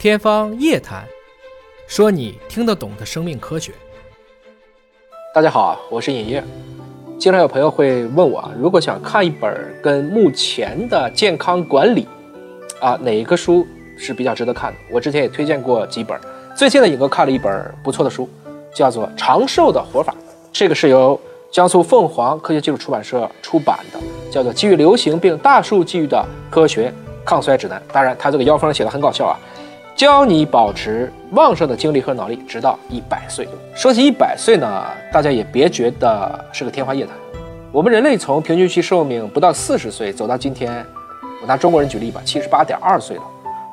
天方夜谭，说你听得懂的生命科学。大家好，我是尹烨。经常有朋友会问我啊，如果想看一本跟目前的健康管理啊哪一个书是比较值得看的？我之前也推荐过几本。最近呢，尹哥看了一本不错的书，叫做《长寿的活法》，这个是由江苏凤凰科学技术出版社出版的，叫做《基于流行病大数据的科学抗衰指南》。当然，它这个腰封写的很搞笑啊。教你保持旺盛的精力和脑力，直到一百岁。说起一百岁呢，大家也别觉得是个天方夜谭。我们人类从平均期寿命不到四十岁走到今天，我拿中国人举例吧，七十八点二岁了，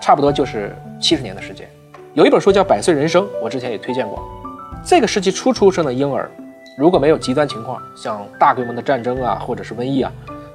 差不多就是七十年的时间。有一本书叫《百岁人生》，我之前也推荐过。这个世纪初出生的婴儿，如果没有极端情况，像大规模的战争啊，或者是瘟疫啊，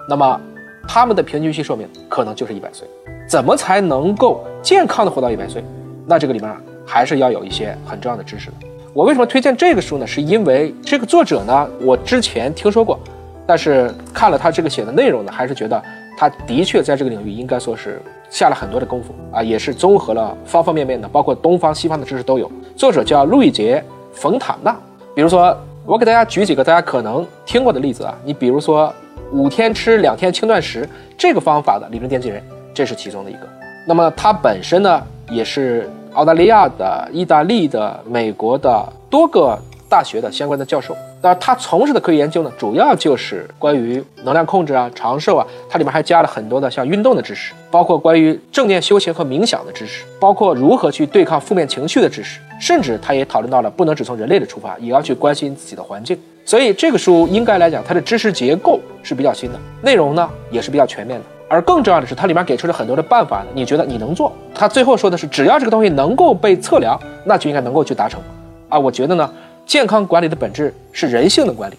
那么他们的平均期寿命可能就是一百岁。怎么才能够健康的活到一百岁？那这个里面还是要有一些很重要的知识的。我为什么推荐这个书呢？是因为这个作者呢，我之前听说过，但是看了他这个写的内容呢，还是觉得他的确在这个领域应该说是下了很多的功夫啊，也是综合了方方面面的，包括东方西方的知识都有。作者叫路易杰·冯塔纳。比如说，我给大家举几个大家可能听过的例子啊，你比如说五天吃两天轻断食这个方法的理论奠基人。这是其中的一个。那么他本身呢，也是澳大利亚的、意大利的、美国的多个大学的相关的教授。那他从事的科学研究呢，主要就是关于能量控制啊、长寿啊。它里面还加了很多的像运动的知识，包括关于正念修行和冥想的知识，包括如何去对抗负面情绪的知识。甚至他也讨论到了不能只从人类的出发，也要去关心自己的环境。所以这个书应该来讲，它的知识结构是比较新的，内容呢也是比较全面的。而更重要的是，它里面给出了很多的办法，你觉得你能做？它最后说的是，只要这个东西能够被测量，那就应该能够去达成。啊，我觉得呢，健康管理的本质是人性的管理。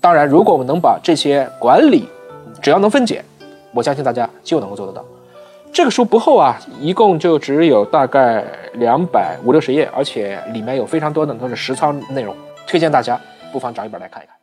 当然，如果我们能把这些管理，只要能分解，我相信大家就能够做得到。这个书不厚啊，一共就只有大概两百五六十页，而且里面有非常多的都是实操内容，推荐大家不妨找一本来看一看。